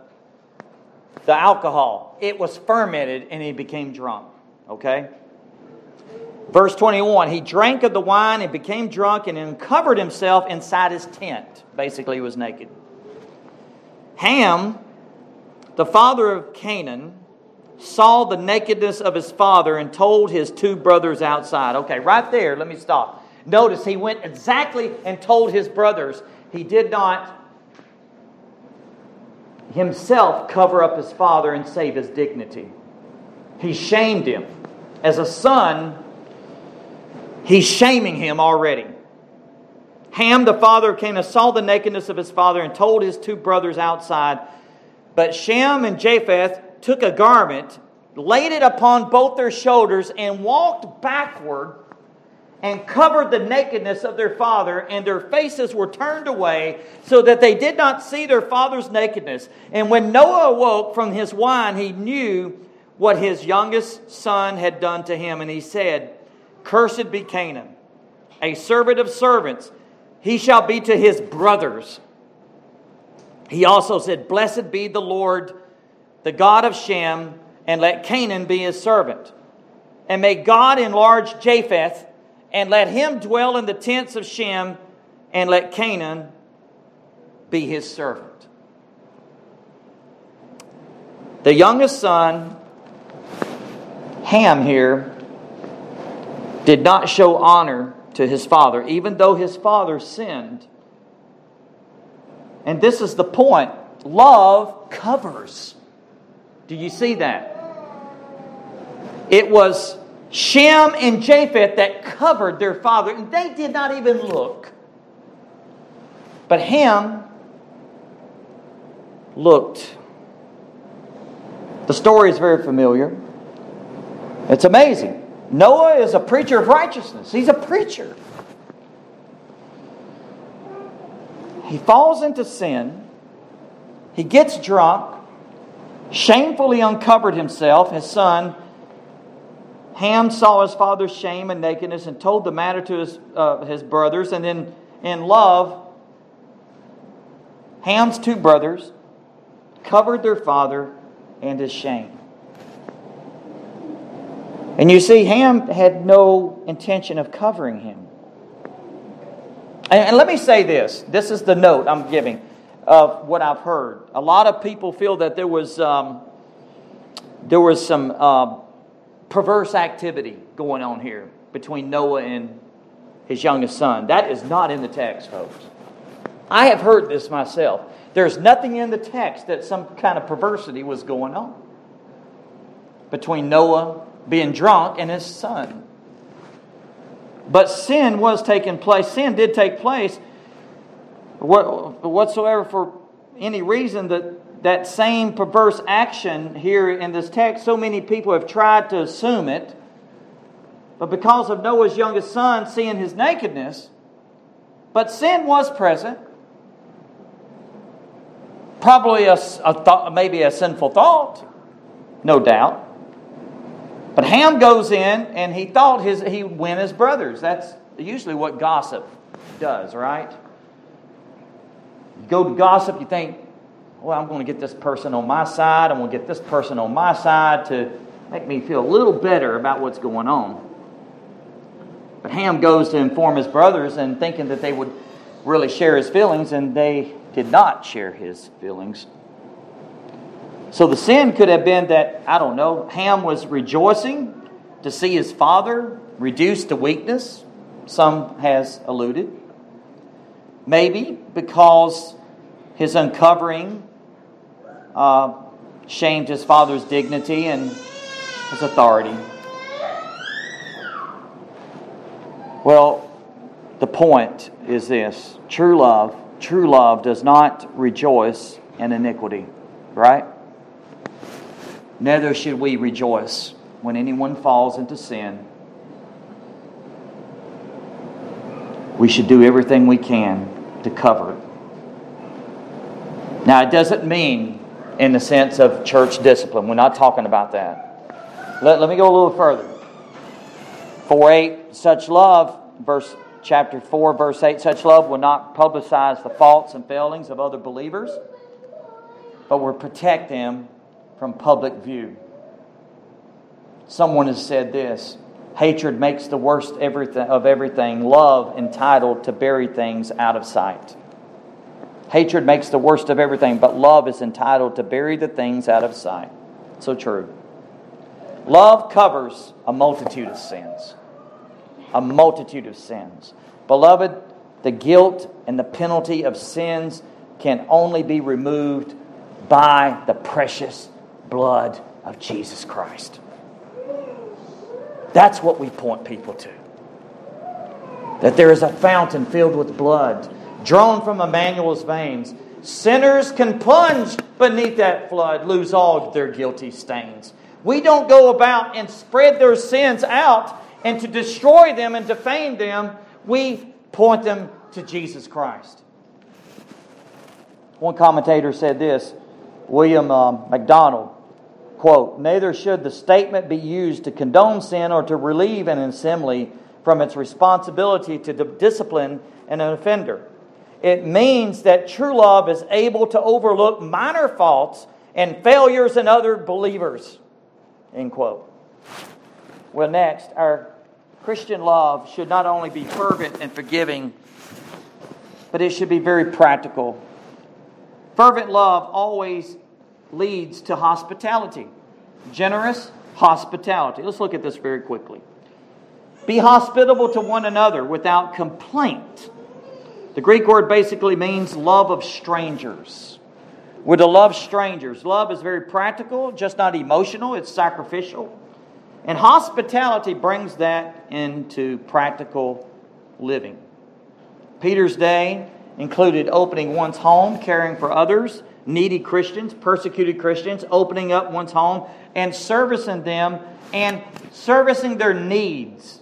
the alcohol. It was fermented and he became drunk. Okay? Verse 21 He drank of the wine and became drunk and uncovered himself inside his tent. Basically, he was naked. Ham, the father of Canaan, saw the nakedness of his father and told his two brothers outside. Okay, right there, let me stop. Notice he went exactly and told his brothers. He did not himself cover up his father and save his dignity. He shamed him. As a son, he's shaming him already. Ham, the father of Canaan, saw the nakedness of his father and told his two brothers outside. But Shem and Japheth took a garment, laid it upon both their shoulders, and walked backward and covered the nakedness of their father, and their faces were turned away, so that they did not see their father's nakedness. And when Noah awoke from his wine, he knew what his youngest son had done to him, and he said, Cursed be Canaan, a servant of servants. He shall be to his brothers. He also said, Blessed be the Lord, the God of Shem, and let Canaan be his servant. And may God enlarge Japheth and let him dwell in the tents of Shem, and let Canaan be his servant. The youngest son, Ham, here, did not show honor to his father, even though his father sinned. And this is the point love covers. Do you see that? It was Shem and Japheth that covered their father, and they did not even look. But Ham looked. The story is very familiar. It's amazing. Noah is a preacher of righteousness, he's a preacher. He falls into sin, he gets drunk, shamefully uncovered himself, his son Ham saw his father's shame and nakedness and told the matter to his, uh, his brothers. And then in love, Ham's two brothers covered their father and his shame. And you see, Ham had no intention of covering him. And, and let me say this this is the note I'm giving of what I've heard. A lot of people feel that there was, um, there was some. Uh, perverse activity going on here between Noah and his youngest son. That is not in the text, folks. I have heard this myself. There's nothing in the text that some kind of perversity was going on between Noah being drunk and his son. But sin was taking place. Sin did take place whatsoever for any reason that that same perverse action here in this text, so many people have tried to assume it. But because of Noah's youngest son seeing his nakedness, but sin was present. Probably a, a thought, maybe a sinful thought, no doubt. But Ham goes in and he thought his, he'd win his brothers. That's usually what gossip does, right? You go to gossip, you think, well, I'm going to get this person on my side. I'm going to get this person on my side to make me feel a little better about what's going on. But Ham goes to inform his brothers and thinking that they would really share his feelings, and they did not share his feelings. So the sin could have been that, I don't know, Ham was rejoicing to see his father reduced to weakness. Some has alluded. Maybe because his uncovering uh, shamed his father's dignity and his authority. Well, the point is this true love, true love does not rejoice in iniquity, right? Neither should we rejoice when anyone falls into sin. We should do everything we can to cover it. Now, it doesn't mean in the sense of church discipline. We're not talking about that. Let, let me go a little further. 4 8, such love, verse chapter 4, verse 8, such love will not publicize the faults and failings of other believers, but will protect them from public view. Someone has said this hatred makes the worst everything, of everything, love entitled to bury things out of sight. Hatred makes the worst of everything, but love is entitled to bury the things out of sight. So true. Love covers a multitude of sins. A multitude of sins. Beloved, the guilt and the penalty of sins can only be removed by the precious blood of Jesus Christ. That's what we point people to. That there is a fountain filled with blood drawn from Emmanuel's veins. Sinners can plunge beneath that flood, lose all their guilty stains. We don't go about and spread their sins out and to destroy them and defame them. We point them to Jesus Christ. One commentator said this William uh, MacDonald quote, Neither should the statement be used to condone sin or to relieve an assembly from its responsibility to discipline an offender. It means that true love is able to overlook minor faults and failures in other believers. End quote. Well, next, our Christian love should not only be fervent and forgiving, but it should be very practical. Fervent love always leads to hospitality. Generous hospitality. Let's look at this very quickly. Be hospitable to one another without complaint. The Greek word basically means love of strangers. We're to love strangers. Love is very practical, just not emotional, it's sacrificial. And hospitality brings that into practical living. Peter's day included opening one's home, caring for others, needy Christians, persecuted Christians, opening up one's home and servicing them and servicing their needs.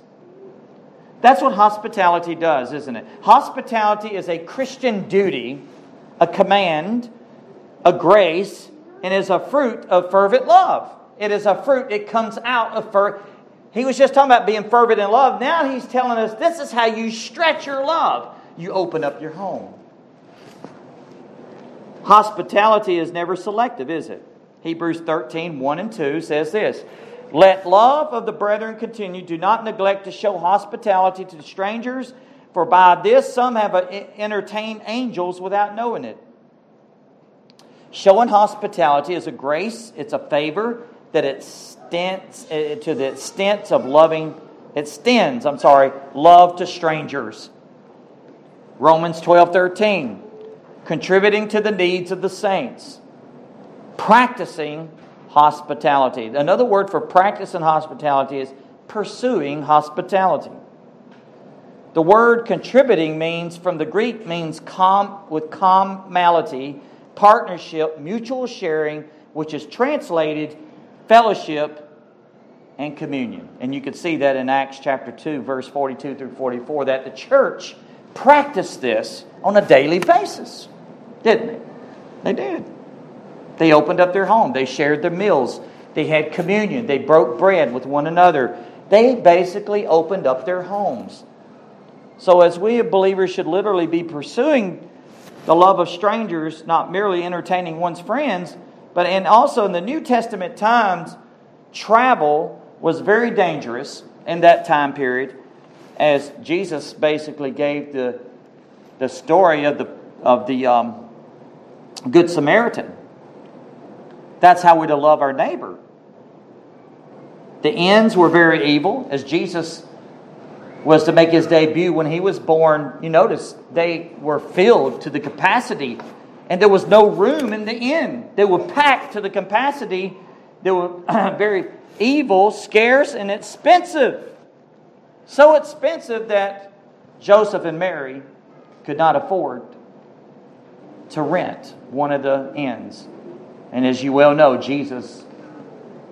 That's what hospitality does, isn't it? Hospitality is a Christian duty, a command, a grace, and is a fruit of fervent love. It is a fruit, it comes out of fervent. He was just talking about being fervent in love. Now he's telling us this is how you stretch your love. You open up your home. Hospitality is never selective, is it? Hebrews 13, 1 and 2 says this Let love of the brethren continue. Do not neglect to show hospitality to strangers, for by this some have entertained angels without knowing it. Showing hospitality is a grace, it's a favor that extends eh, to the extent of loving, it extends, I'm sorry, love to strangers. Romans 12, 13 contributing to the needs of the saints, practicing hospitality. Another word for practice practicing hospitality is pursuing hospitality. The word contributing means from the Greek means com with commality, partnership, mutual sharing, which is translated fellowship and communion. And you can see that in Acts chapter 2, verse 42 through 44, that the church practiced this on a daily basis didn't they? They did. They opened up their home. They shared their meals. They had communion. They broke bread with one another. They basically opened up their homes. So, as we believers should literally be pursuing the love of strangers, not merely entertaining one's friends, but and also in the New Testament times, travel was very dangerous in that time period, as Jesus basically gave the the story of the, of the um, Good Samaritan. That's how we're to love our neighbor. The ends were very evil, as Jesus was to make his debut when he was born. You notice they were filled to the capacity, and there was no room in the inn. They were packed to the capacity. They were (clears throat) very evil, scarce, and expensive. So expensive that Joseph and Mary could not afford to rent one of the inns. And as you well know, Jesus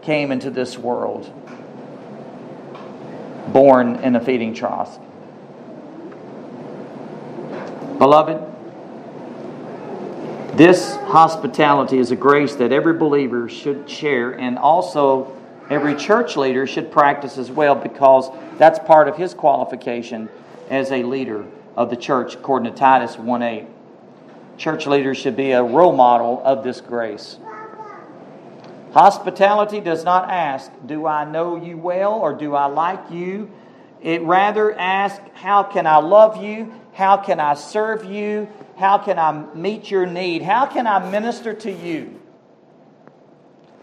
came into this world born in a feeding trough. Beloved, this hospitality is a grace that every believer should share and also every church leader should practice as well because that's part of his qualification as a leader of the church according to Titus 1:8. Church leaders should be a role model of this grace. Hospitality does not ask, Do I know you well or do I like you? It rather asks, How can I love you? How can I serve you? How can I meet your need? How can I minister to you?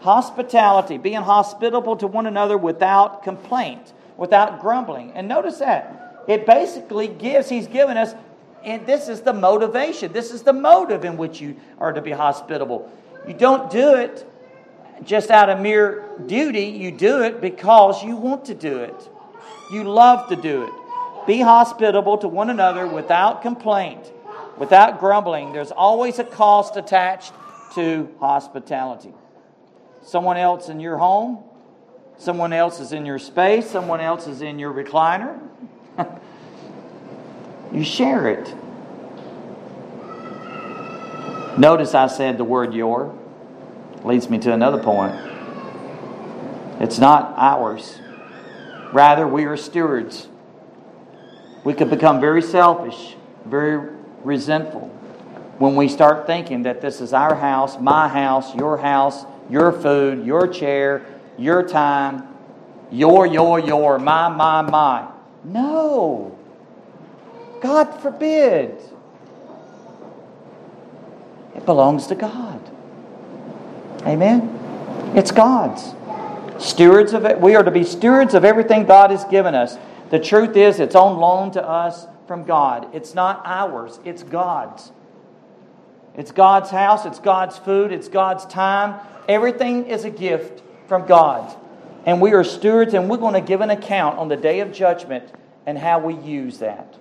Hospitality, being hospitable to one another without complaint, without grumbling. And notice that. It basically gives, he's given us, and this is the motivation. This is the motive in which you are to be hospitable. You don't do it just out of mere duty, you do it because you want to do it. You love to do it. Be hospitable to one another without complaint, without grumbling. There's always a cost attached to hospitality. Someone else in your home, someone else is in your space, someone else is in your recliner. (laughs) you share it. Notice I said the word your leads me to another point. It's not ours. Rather, we are stewards. We could become very selfish, very resentful when we start thinking that this is our house, my house, your house, your food, your chair, your time, your, your, your, my, my, my. No. God forbid. It belongs to God. Amen? It's God's. Stewards of it. We are to be stewards of everything God has given us. The truth is, it's on loan to us from God. It's not ours, it's God's. It's God's house, it's God's food, it's God's time. Everything is a gift from God. And we are stewards, and we're going to give an account on the day of judgment and how we use that.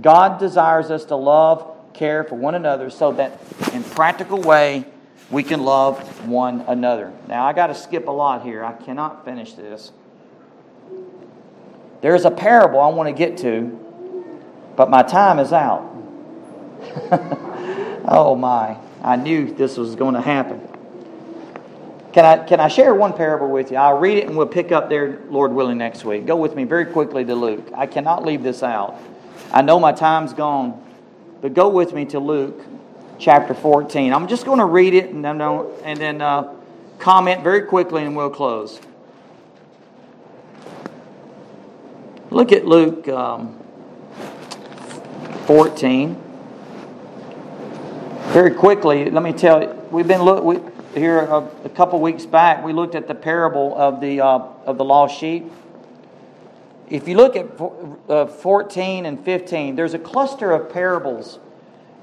God desires us to love, care for one another so that in practical way we can love one another. Now, I got to skip a lot here. I cannot finish this. There's a parable I want to get to, but my time is out. (laughs) oh, my. I knew this was going to happen. Can I, can I share one parable with you? I'll read it and we'll pick up there, Lord willing, next week. Go with me very quickly to Luke. I cannot leave this out. I know my time's gone, but go with me to Luke chapter 14. I'm just going to read it and then, and then uh, comment very quickly and we'll close. Look at Luke um, 14. Very quickly, let me tell you, we've been look we, here a, a, couple weeks back. We looked at the parable of the uh, of the lost sheep. If you look at uh, 14 and 15, there's a cluster of parables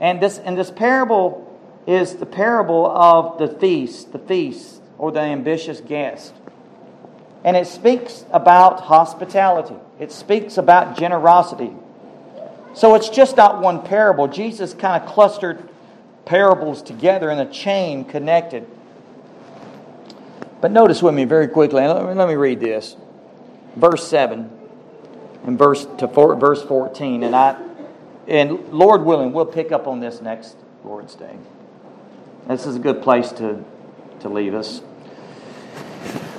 and this, and this parable is the parable of the feast, the feast, or the ambitious guest. And it speaks about hospitality, it speaks about generosity. So it's just not one parable. Jesus kind of clustered parables together in a chain connected. But notice with me very quickly, let me, let me read this. Verse 7 and verse to four, verse 14. And I and Lord willing, we'll pick up on this next Lord's Day. This is a good place to, to leave us.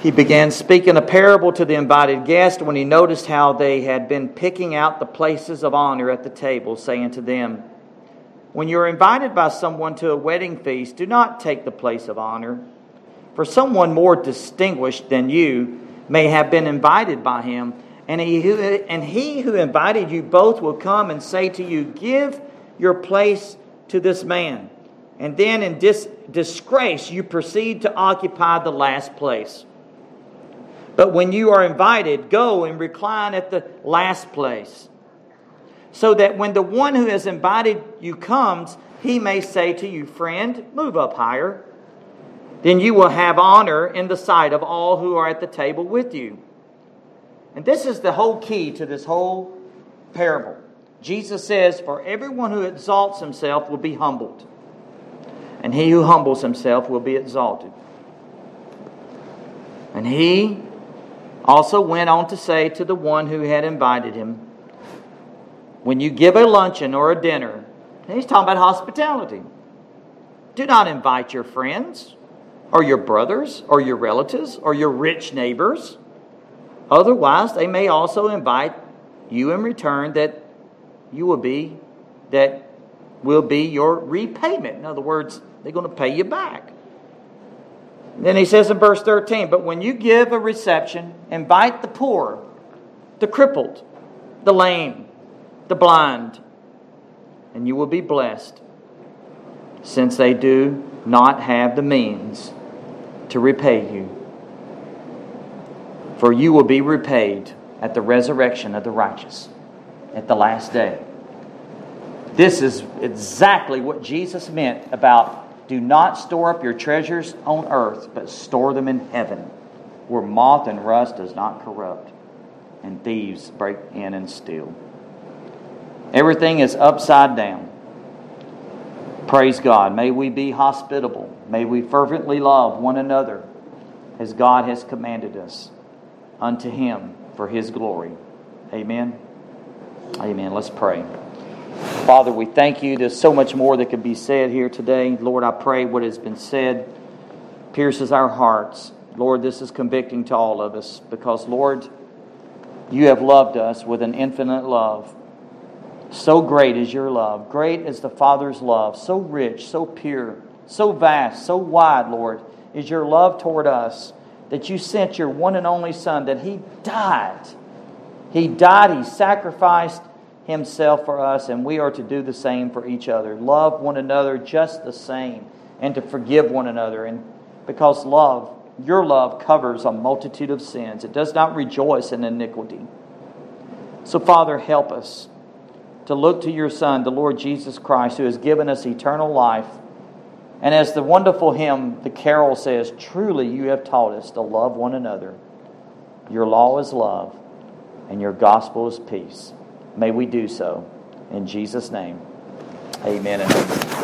He began speaking a parable to the invited guests when he noticed how they had been picking out the places of honor at the table, saying to them, When you are invited by someone to a wedding feast, do not take the place of honor, for someone more distinguished than you may have been invited by him And he, who, and he who invited you both will come and say to you, Give your place to this man. And then in dis- disgrace, you proceed to occupy the last place. But when you are invited, go and recline at the last place. So that when the one who has invited you comes, he may say to you, Friend, move up higher. Then you will have honor in the sight of all who are at the table with you. And this is the whole key to this whole parable. Jesus says, For everyone who exalts himself will be humbled, and he who humbles himself will be exalted. And he also went on to say to the one who had invited him, When you give a luncheon or a dinner, he's talking about hospitality. Do not invite your friends, or your brothers, or your relatives, or your rich neighbors Otherwise, they may also invite you in return that you will be that will be your repayment. In other words, they're going to pay you back. Then he says in verse 13, but when you give a reception, invite the poor, the crippled, the lame, the blind, and you will be blessed, since they do not have the means to repay you for you will be repaid at the resurrection of the righteous at the last day. This is exactly what Jesus meant about do not store up your treasures on earth, but store them in heaven, where moth and rust does not corrupt, and thieves break in and steal. Everything is upside down. Praise God. May we be hospitable. May we fervently love one another as God has commanded us unto him for his glory. Amen. Amen. Let's pray. Father, we thank you. There's so much more that could be said here today. Lord, I pray what has been said pierces our hearts. Lord, this is convicting to all of us because, Lord, you have loved us with an infinite love. So great is your love. Great is the Father's love. So rich, so pure, so vast, so wide, Lord, is your love toward us that you sent your one and only Son, that He died. He died, He sacrificed Himself for us, and we are to do the same for each other. Love one another just the same, and to forgive one another. And because love, your love covers a multitude of sins, it does not rejoice in iniquity. So, Father, help us to look to your Son, the Lord Jesus Christ, who has given us eternal life and as the wonderful hymn, the carol says, Truly you have taught us to love one another. Your law is love, and your gospel is peace. May we do so. In Jesus' name, amen and amen.